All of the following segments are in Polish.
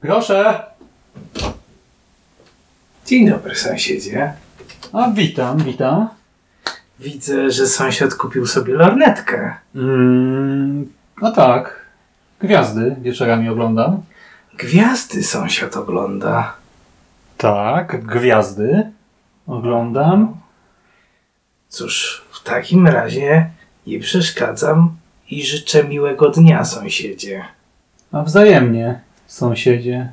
Proszę. Dzień dobry, sąsiedzie. A witam, witam. Widzę, że sąsiad kupił sobie lornetkę. Mm, no tak. Gwiazdy wieczorami oglądam. Gwiazdy sąsiad ogląda. Tak, gwiazdy oglądam. Cóż, w takim razie nie przeszkadzam i życzę miłego dnia, sąsiedzie. A wzajemnie, sąsiedzie.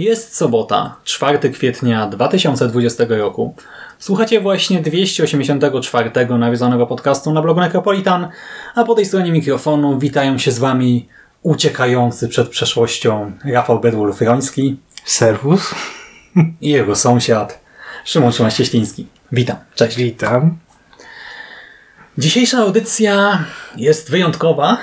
Jest sobota, 4 kwietnia 2020 roku. Słuchacie właśnie 284 nawiązanego podcastu na blogu Necropolitan, a po tej stronie mikrofonu witają się z wami uciekający przed przeszłością Rafał Bedwul-Froński Serwus. i jego sąsiad Szymon Szymaś-Cieśliński. Witam, cześć. Witam. Dzisiejsza audycja jest wyjątkowa,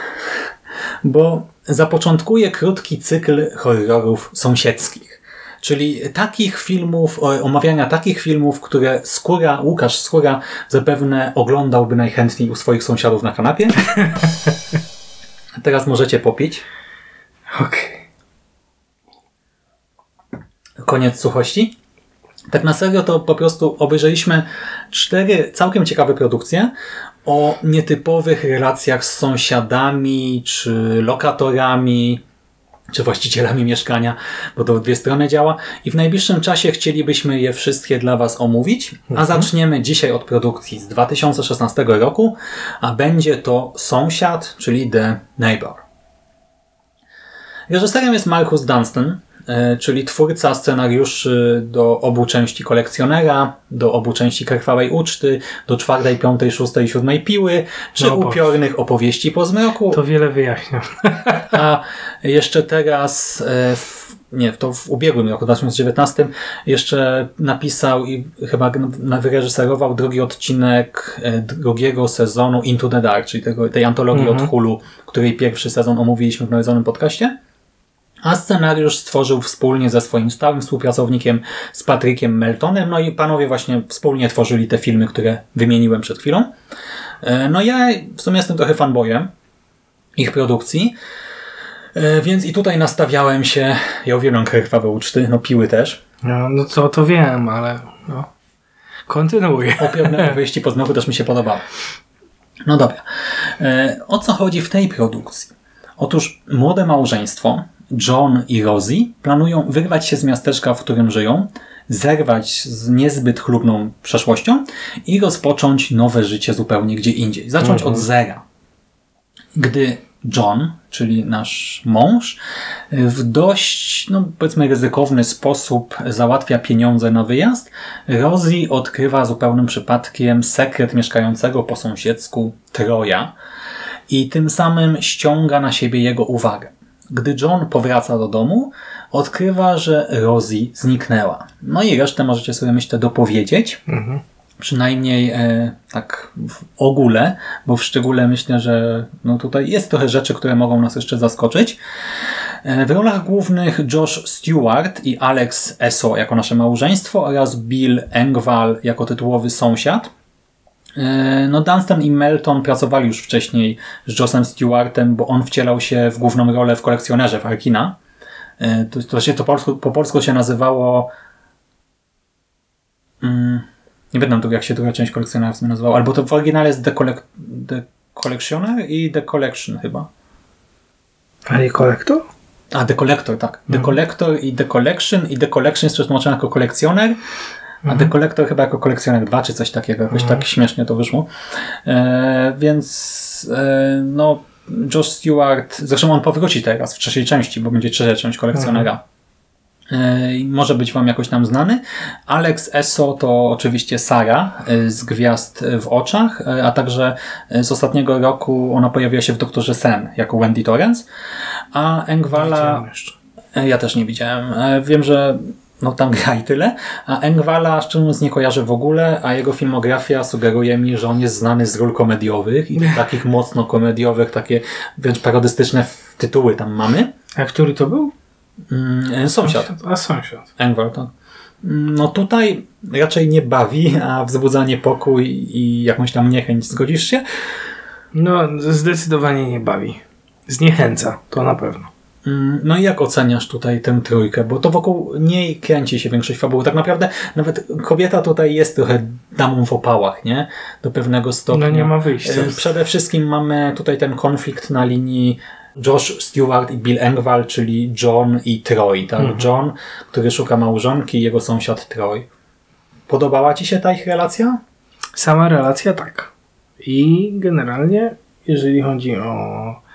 bo zapoczątkuje krótki cykl horrorów sąsiedzkich. Czyli takich filmów, omawiania takich filmów, które Skóra, Łukasz Skóra zapewne oglądałby najchętniej u swoich sąsiadów na kanapie. Teraz możecie popić. Okej. Koniec suchości. Tak na serio to po prostu obejrzeliśmy cztery całkiem ciekawe produkcje o nietypowych relacjach z sąsiadami, czy lokatorami, czy właścicielami mieszkania, bo to w dwie strony działa. I w najbliższym czasie chcielibyśmy je wszystkie dla Was omówić. A zaczniemy dzisiaj od produkcji z 2016 roku, a będzie to Sąsiad, czyli The Neighbor. Reżyserem jest Marcus Dunstan, czyli twórca scenariuszy do obu części Kolekcjonera, do obu części Krwawej Uczty, do czwartej, piątej, szóstej, siódmej Piły, czy No upiornych opowieści po zmroku, To wiele wyjaśnia. a jeszcze teraz, e, w, nie, to w ubiegłym roku, w 2019, jeszcze napisał i chyba wyreżyserował drugi odcinek e, drugiego sezonu Into the Dark, czyli tego, tej antologii od Hulu, której pierwszy sezon omówiliśmy w nawiedzonym podcaście. A scenariusz stworzył wspólnie ze swoim stałym współpracownikiem, z Patrykiem Meltonem. No i panowie właśnie wspólnie tworzyli te filmy, które wymieniłem przed chwilą. E, No ja w sumie jestem trochę fanboyem ich produkcji. E, Więc i tutaj nastawiałem się, ja uwielbiam krwawe uczty, no piły też. No, no to, to wiem, ale no. Kontynuuję. Opiorne opowieści po zmroku też mi się podobały. No dobra. E, O co chodzi w tej produkcji? Otóż młode małżeństwo, John i Rosie, planują wyrwać się z miasteczka, w którym żyją, zerwać z niezbyt chlubną przeszłością i rozpocząć nowe życie zupełnie gdzie indziej. Zacząć od zera. Gdy John, czyli nasz mąż, w dość, no powiedzmy, ryzykowny sposób załatwia pieniądze na wyjazd, Rosie odkrywa zupełnym przypadkiem sekret mieszkającego po sąsiedzku Troja i tym samym ściąga na siebie jego uwagę. Gdy John powraca do domu, odkrywa, że Rosie zniknęła. No i resztę możecie sobie, myślę, dopowiedzieć. Przynajmniej e, tak w ogóle, bo w szczególe myślę, że no tutaj jest trochę rzeczy, które mogą nas jeszcze zaskoczyć. E, W rolach głównych Josh Stewart i Alex Eso jako nasze małżeństwo oraz Bill Engvall jako tytułowy sąsiad. E, No Dunstan i Melton pracowali już wcześniej z Joshem Stewartem, bo on wcielał się w główną rolę w kolekcjonerze w Arkina. E, To, to się to polsku, po polsku się nazywało mm, nie pamiętam jak się druga część kolekcjonera w nazywała, albo to w oryginale jest The, Collec The Collectioner i The Collection chyba. A nie kolektor? A, The Collector, tak. The Collector i The Collection i The Collection jest przetłumaczone jako kolekcjoner, a The Collector chyba jako kolekcjoner 2 czy coś takiego, jakoś tak śmiesznie to wyszło. E, więc e, no Josh Stewart, zresztą on powróci teraz w trzeciej części, bo będzie trzecia część kolekcjonera. E, i może być Wam jakoś tam znany. Alex Eso to oczywiście Sara e, z Gwiazd w oczach, e, a także e, z ostatniego roku ona pojawiła się w Doktorze Sen jako Wendy Torrance, a Engwala... E, Ja też nie widziałem. E, Wiem, że no tam gra i tyle. A Engwala szczerze mówiąc nie kojarzę w ogóle, a jego filmografia sugeruje mi, że on jest znany z ról komediowych i takich mocno komediowych, takie wręcz parodystyczne tytuły tam mamy. A który to był? Mm, Sąsiad. A sąsiad. Engwal, tak. No tutaj raczej nie bawi, a wzbudza niepokój i jakąś tam niechęć. Zgodzisz się? No, zdecydowanie nie bawi. Zniechęca, to na pewno. Mm, No i jak oceniasz tutaj tę trójkę? Bo to wokół niej kręci się większość fabuły. Tak naprawdę nawet kobieta tutaj jest trochę damą w opałach, nie? Do pewnego stopnia. No nie ma wyjścia. E, Przede wszystkim mamy tutaj ten konflikt na linii Josh Stewart i Bill Engvall, czyli John i Troy. Tak? John, który szuka małżonki i jego sąsiad Troy. Podobała Ci się ta ich relacja? Sama relacja tak. I generalnie, jeżeli chodzi o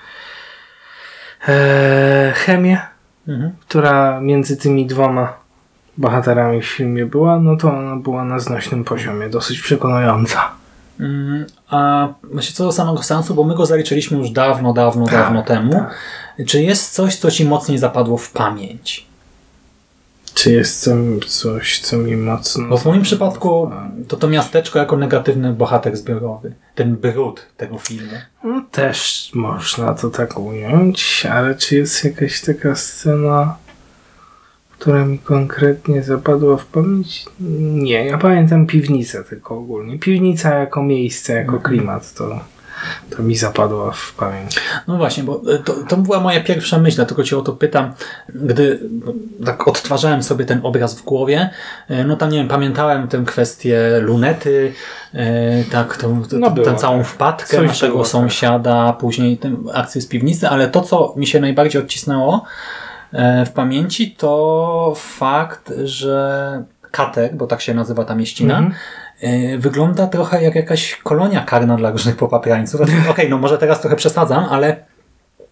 e, chemię, Mhm. która między tymi dwoma bohaterami w filmie była, no to ona była na znośnym poziomie, dosyć przekonująca. Mm, A właśnie co do samego sensu, bo my go zaliczyliśmy już dawno, dawno, Tak, dawno temu. tak. Czy jest coś, co Ci mocniej zapadło w pamięć? Czy jest tam coś, co mi mocno... Bo w moim przypadku to to miasteczko jako negatywny bohater zbiorowy. Ten brud tego filmu. No, też można to tak ująć, ale czy jest jakaś taka scena, która mi konkretnie zapadła w pamięć? Nie, ja pamiętam piwnicę tylko ogólnie. Piwnica jako miejsce, jako klimat, to, to mi zapadła w pamięć. No właśnie, bo e, to, to była moja pierwsza myśl, dlatego Cię o to pytam, gdy no, tak odtwarzałem sobie ten obraz w głowie, e, no tam nie wiem, pamiętałem tę kwestię lunety, e, tak, tą, No było, tę całą tak. wpadkę Coś naszego było, tak. sąsiada, później tę akcję z piwnicy, ale to, co mi się najbardziej odcisnęło w pamięci, to fakt, że Katek, bo tak się nazywa ta mieścina, Mhm. e, wygląda trochę jak jakaś kolonia karna dla różnych popaprańców. Znaczy, Okej, no może teraz trochę przesadzam, ale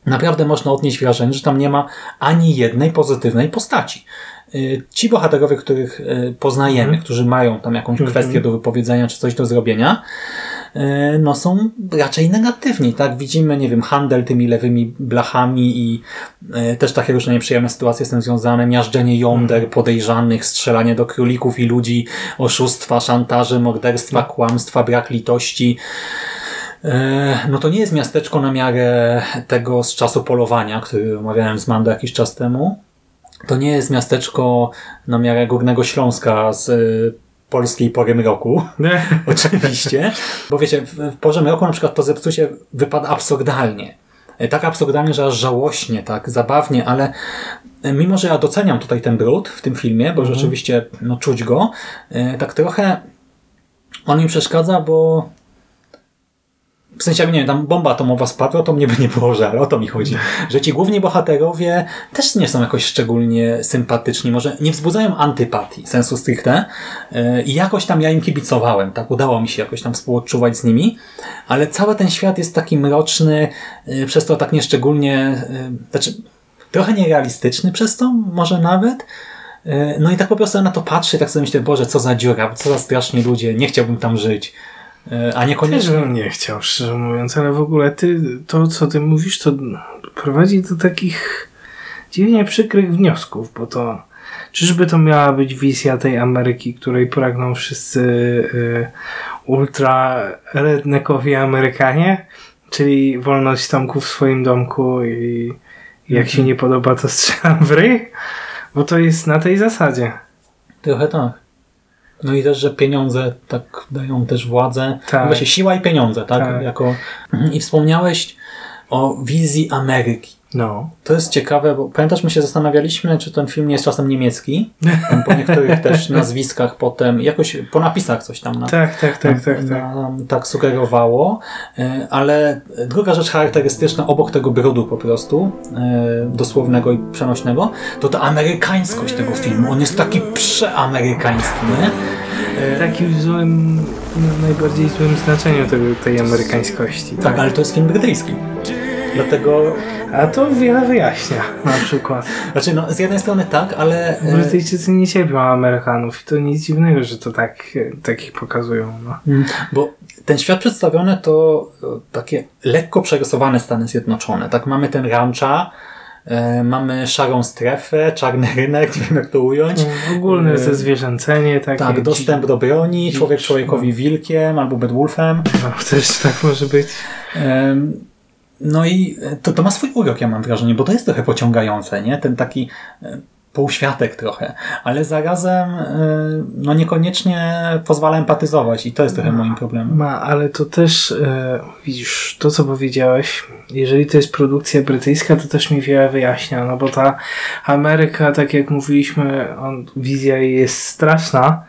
naprawdę można odnieść wrażenie, że tam nie ma ani jednej pozytywnej postaci. Y, Ci bohaterowie, których y, poznajemy, którzy mają tam jakąś kwestię do wypowiedzenia czy coś do zrobienia, no są raczej negatywni, tak? Widzimy, nie wiem, handel tymi lewymi blachami i y, też takie różne nieprzyjemne sytuacje z tym związane, miażdżenie jąder podejrzanych, strzelanie do królików i ludzi, oszustwa, szantaże, morderstwa, kłamstwa, brak litości. E, No to nie jest miasteczko na miarę tego z czasu polowania, który omawiałem z Mando jakiś czas temu. To nie jest miasteczko na miarę Górnego Śląska z polskiej pory mroku. Oczywiście. Bo wiecie, w, porze mroku na przykład to zepsucie wypada absurdalnie. E, Tak absurdalnie, że aż żałośnie, tak, zabawnie, ale e, mimo, że ja doceniam tutaj ten brud w tym filmie, bo rzeczywiście no, czuć go, e, tak trochę on mi przeszkadza, bo w sensie, nie wiem, tam bomba atomowa spadła, to mnie by nie było żal, o to mi chodzi. Że ci główni bohaterowie też nie są jakoś szczególnie sympatyczni, może nie wzbudzają antypatii, sensu stricte Yy, i jakoś tam ja im kibicowałem, tak, udało mi się jakoś tam współodczuwać z nimi, ale cały ten świat jest taki mroczny, yy, przez to tak nieszczególnie, yy, znaczy trochę nierealistyczny przez to, może nawet, no i tak po prostu na to patrzę, tak sobie myślę, Boże, co za dziura, co za straszni ludzie, nie chciałbym tam żyć. Yy, A Też niekoniecznie... bym nie chciał, szczerze mówiąc, ale w ogóle ty, to co ty mówisz, to prowadzi do takich dziwnie przykrych wniosków, bo to czyżby to miała być wizja tej Ameryki, której pragną wszyscy y, ultra redneckowi Amerykanie, czyli wolność Tomku w swoim domku i, Jak się nie podoba, to strzelam w ryj? Bo to jest na tej zasadzie. Trochę tak. No i też, że pieniądze tak dają też władzę. Tak. No Właśnie siła i pieniądze, tak? Tak. Jako... I wspomniałeś o wizji Ameryki. No. To jest ciekawe, bo pamiętasz, my się zastanawialiśmy, czy ten film nie jest czasem niemiecki. Po niektórych też nazwiskach potem, jakoś po napisach coś tam na, Tak, tak, tak, tak, tak. na, tak sugerowało. E, Ale druga rzecz charakterystyczna obok tego brudu po prostu, e, dosłownego i przenośnego, to ta amerykańskość tego filmu. On jest taki przeamerykański, nie? E, Taki w złym, no, najbardziej złym znaczeniu tej amerykańskości. Tak, ale to jest film brytyjski. Dlatego, A to wiele wyjaśnia, na przykład. znaczy no, z jednej strony tak, ale e, Brytyjczycy nie cierpią Amerykanów i to nic dziwnego, że to tak, takich pokazują. No. Mm, Bo ten świat przedstawiony to e, takie lekko przerysowane Stany Zjednoczone. Tak, mamy ten rancha, e, mamy szarą strefę, czarny rynek, nie wiem jak to ująć. Ogólne E, zezwierzęcenie takie. Tak, dostęp do broni, człowiek człowiekowi wilkiem albo bedwulfem. No, też tak może być. No i to, to ma swój urok, ja mam wrażenie, bo to jest trochę pociągające, nie? Ten taki e, półświatek trochę, ale zarazem e, no niekoniecznie pozwala empatyzować i to jest trochę moim problemem. Ma, ale to też, e, widzisz, to co powiedziałeś, jeżeli to jest produkcja brytyjska, to też mi wiele wyjaśnia, no bo ta Ameryka, tak jak mówiliśmy, on, wizja jej jest straszna,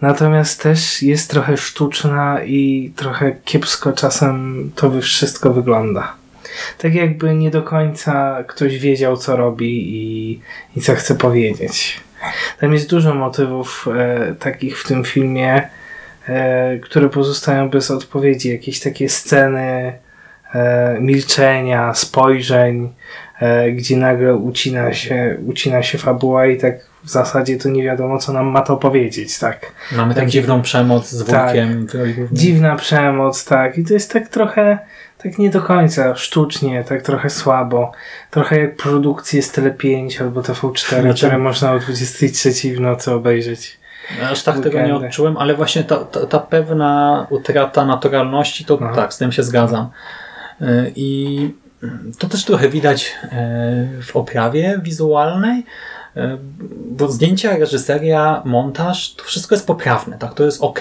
natomiast też jest trochę sztuczna i trochę kiepsko czasem to wszystko wygląda. Tak jakby nie do końca ktoś wiedział, co robi i, i co chce powiedzieć. Tam jest dużo motywów e, takich w tym filmie, e, które pozostają bez odpowiedzi. Jakieś takie sceny e, milczenia, spojrzeń, e, gdzie nagle ucina się, ucina się fabuła i tak w zasadzie to nie wiadomo, co nam ma to powiedzieć, tak. Mamy tak dziwną przemoc z Tak. wujkiem głównej. Dziwna przemoc, tak. I to jest tak trochę, tak nie do końca, sztucznie, tak trochę słabo. Trochę jak produkcje z Tele5 albo TV4, Znaczy- które można o 23 w nocy obejrzeć. Aż tak tego nie Weekendy. odczułem, ale właśnie ta, ta, ta pewna utrata naturalności, to Aha. tak, z tym się zgadzam. E, I to też trochę widać e, w oprawie wizualnej, e, bo zdjęcia, reżyseria, montaż, to wszystko jest poprawne, tak, to jest ok.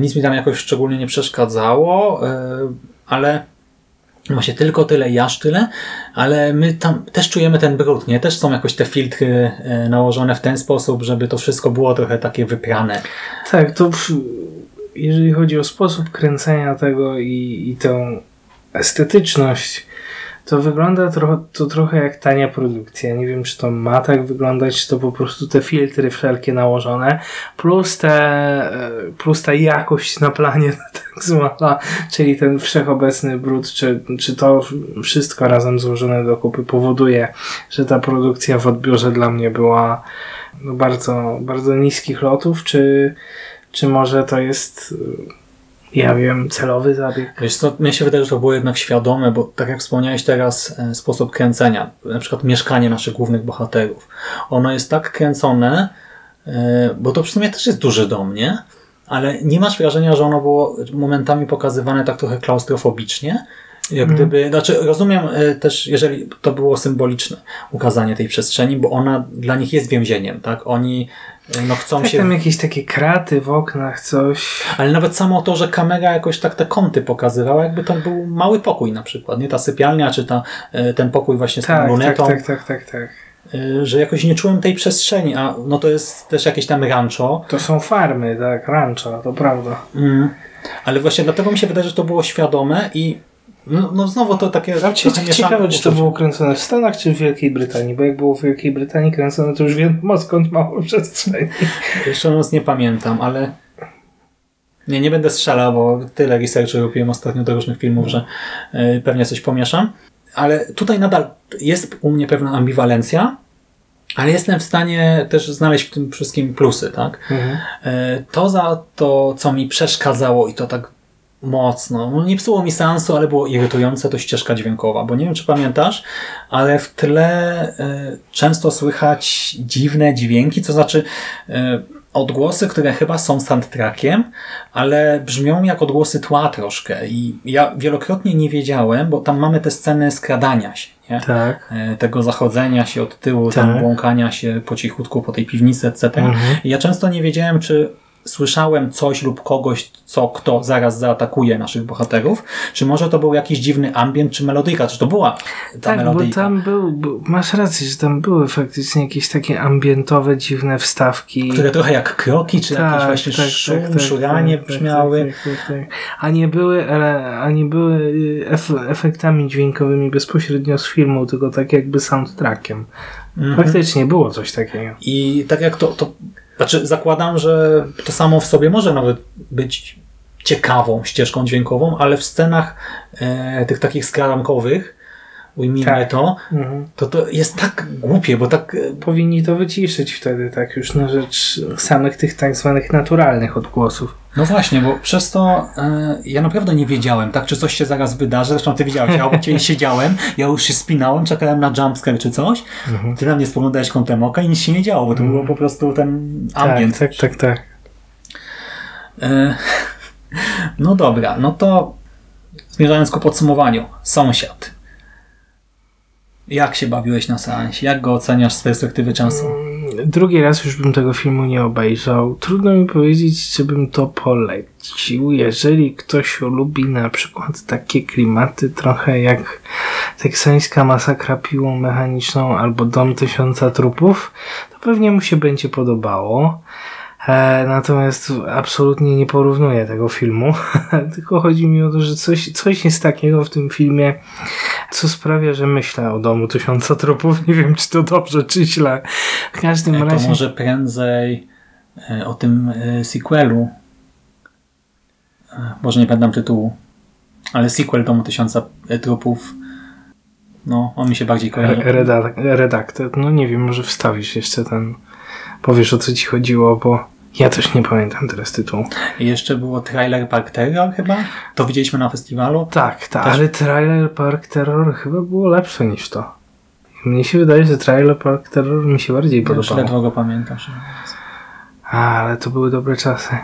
Nic mi tam jakoś szczególnie nie przeszkadzało, ale Właśnie tylko tyle i aż tyle, ale my tam też czujemy ten brud, nie? Też są jakoś te filtry e, nałożone w ten sposób, żeby to wszystko było trochę takie wyprane. Tak, to jeżeli chodzi o sposób kręcenia tego i, i tę estetyczność, to wygląda trochę, to trochę jak tania produkcja. Nie wiem, czy to ma tak wyglądać, czy to po prostu te filtry wszelkie nałożone, plus, te, e, plus ta jakość na planie tak zwana, czyli ten wszechobecny brud, czy, czy to wszystko razem złożone do kupy powoduje, że ta produkcja w odbiorze dla mnie była no, bardzo, bardzo niskich lotów, czy, czy może to jest, ja wiem, celowy zabieg? Wiesz co, mnie się wydaje, że to było jednak świadome, bo tak jak wspomniałeś teraz, e, sposób kręcenia, na przykład mieszkanie naszych głównych bohaterów, ono jest tak kręcone, e, bo to w sumie też jest duży dom, nie? Ale nie masz wrażenia, że ono było momentami pokazywane tak trochę klaustrofobicznie, jak gdyby, znaczy rozumiem e, też, jeżeli to było symboliczne ukazanie tej przestrzeni, bo ona dla nich jest więzieniem, tak? Oni no chcą Tak, się... tam jakieś takie kraty w oknach, coś. Ale nawet samo to, że kamera jakoś tak te kąty pokazywała, jakby to był mały pokój na przykład, nie ta sypialnia, czy ta, e, ten pokój właśnie z tą Tak, tak, lunetą, tak, tak, tak, tak. e, że jakoś nie czułem tej przestrzeni, a no to jest też jakieś tam rancho, To są farmy, tak, rancho, to prawda. mm, ale właśnie dlatego mi się wydaje, że to było świadome i no, no znowu to takie mieszane Ciekawe, czy to było kręcone w Stanach, czy w Wielkiej Brytanii, bo jak było w Wielkiej Brytanii kręcone, to już wiadomo skąd mało przestrzeni. Jeszcze raz nie pamiętam, ale nie, nie będę strzelał, bo tyle researchu robiłem ostatnio do różnych filmów, że e, pewnie coś pomieszam. Ale tutaj nadal jest u mnie pewna ambiwalencja, ale jestem w stanie też znaleźć w tym wszystkim plusy, tak? E, To za to, co mi przeszkadzało i to tak mocno, no nie psuło mi seansu, ale było irytujące, to ścieżka dźwiękowa, bo nie wiem, czy pamiętasz, ale w tle e, często słychać dziwne dźwięki, to znaczy e, odgłosy, które chyba są soundtrackiem, ale brzmią jak odgłosy tła troszkę. I ja wielokrotnie nie wiedziałem, bo tam mamy te sceny skradania się, nie? Tak. E, tego zachodzenia się od tyłu, Tak. tam błąkania się po cichutku po tej piwnicy, etc. Mhm. I ja często nie wiedziałem, czy słyszałem coś lub kogoś, co kto zaraz zaatakuje naszych bohaterów, czy może to był jakiś dziwny ambient, czy melodyjka, czy to była ta Tak, bo melodyjka. tam był, był, masz rację, że tam były faktycznie jakieś takie ambientowe, dziwne wstawki. które trochę jak kroki, czy jakieś właśnie szum, szuranie brzmiały. Tak, tak, tak, tak. A nie były, a nie były ef, efektami dźwiękowymi bezpośrednio z filmu, tylko tak jakby soundtrackiem. Mhm. Faktycznie było coś takiego. I tak jak to, to, znaczy zakładam, że to samo w sobie może nawet być ciekawą ścieżką dźwiękową, ale w scenach e, tych takich skradankowych, ujmijmy Tak. to, Mhm. to to jest tak głupie, bo tak e, Powinni to wyciszyć wtedy, tak już na rzecz samych tych tak zwanych naturalnych odgłosów. No właśnie, bo przez to e, ja naprawdę nie wiedziałem, tak, czy coś się zaraz wydarzy. Zresztą ty widziałeś, ja obok ciebie siedziałem, ja już się spinałem, czekałem na jumpscare czy coś. Ty na mnie spoglądałeś kątem oka i nic się nie działo, bo to było po prostu ten ambient. Tak, tak, tak, tak. E, no dobra, no to zmierzając ku podsumowaniu. Sąsiad. Jak się bawiłeś na seansie? Jak go oceniasz z perspektywy czasu? Drugi raz już bym tego filmu nie obejrzał. Trudno mi powiedzieć, czy bym to polecił. Jeżeli ktoś lubi na przykład takie klimaty, trochę jak teksańska masakra piłą mechaniczną albo Dom Tysiąca Trupów, to pewnie mu się będzie podobało. E, natomiast absolutnie nie porównuję tego filmu. Tylko chodzi mi o to, że coś, coś jest takiego w tym filmie, co sprawia, że myślę o Domu Tysiąca Trupów. Nie wiem, czy to dobrze, czy źle. W każdym E, To razie... może prędzej e, o tym e, sequelu. Może nie pamiętam tytułu. Ale sequel Domu Tysiąca Trupów. No, on mi się bardziej kojarzy. Redak redaktor. No nie wiem, może wstawisz jeszcze ten. Powiesz o co ci chodziło, bo ja też nie pamiętam teraz tytułu. I jeszcze było trailer Park Terror chyba? To widzieliśmy na festiwalu. Tak, tak. Też- Ale trailer Park Terror chyba było lepsze niż to. Mnie się wydaje, że trailer Park Terror mi się bardziej Ja już ledwo go pamiętam. ale to były dobre czasy.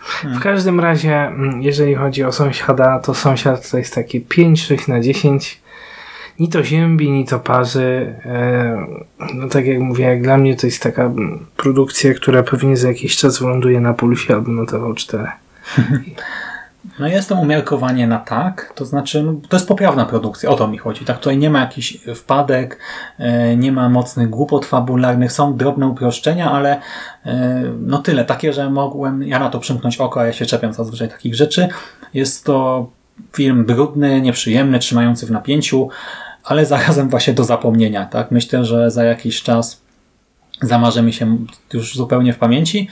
Hmm. W każdym razie, mm, jeżeli chodzi o sąsiada, to sąsiad to jest takie 5-6 na 10. Ni to ziębi, ni to parzy. E, No tak jak mówię, jak dla mnie to jest taka produkcja, która pewnie za jakiś czas wyląduje na pulsie albo na TV4. No jest to umiarkowanie na tak, to znaczy no, to jest poprawna produkcja, o to mi chodzi. Tak, tutaj nie ma jakichś wpadek, e, nie ma mocnych głupot fabularnych, są drobne uproszczenia, ale e, no tyle, takie, że mogłem ja na to przymknąć oko, a ja się czepiam zazwyczaj takich rzeczy. Jest to film brudny, nieprzyjemny, trzymający w napięciu, ale zarazem właśnie do zapomnienia. Tak? Myślę, że za jakiś czas zamarzy mi się już zupełnie w pamięci.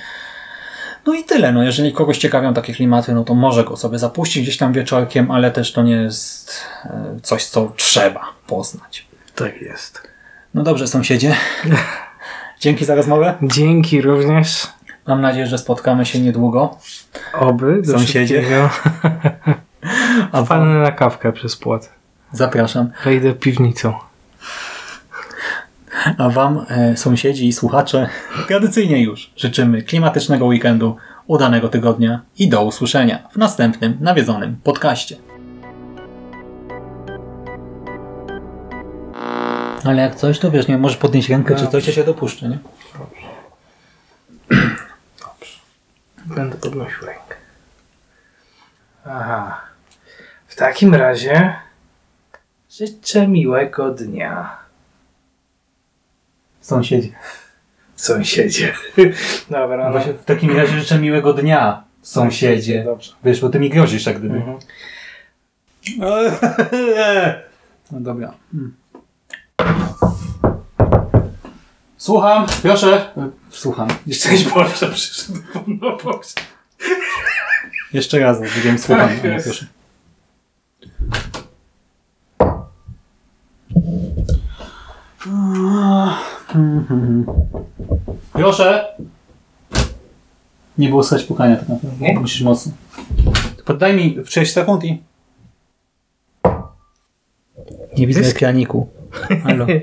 No i tyle. No, jeżeli kogoś ciekawią takie klimaty, no to może go sobie zapuścić gdzieś tam wieczorkiem, ale też to nie jest e, coś, co trzeba poznać. Tak jest. No dobrze, sąsiedzie. Dzięki za rozmowę. Dzięki również. Mam nadzieję, że spotkamy się niedługo. Oby. Do Sąsiedzie. Wpadnę na kawkę przez płot. Zapraszam. Wejdę piwnicą. A Wam, e, sąsiedzi i słuchacze, tradycyjnie już życzymy klimatycznego weekendu, udanego tygodnia i do usłyszenia w następnym nawiedzonym podcaście. Ale jak coś, to wiesz, nie możesz podnieść rękę czy coś, się dopuszczę, nie? Będę podnosił rękę. Aha. W takim razie życzę miłego dnia. Sąsiedzi. Sąsiedzie. Dobra, no. Właśnie w takim razie życzę miłego dnia, sąsiedzie. Dobrze. Wiesz, bo ty mi grozisz jak gdyby. Mhm. No dobra. Mm. Słucham, proszę. Słucham. Szczęść Boże przyszedł no Boże. Jeszcze raz, będziemy słucham. nie proszę. Proszę. Nie było słychać pukania tak naprawdę. Nie? Musisz mocno. Poddaj mi 6 sekund i... Nie widzę ekraniku. Halo.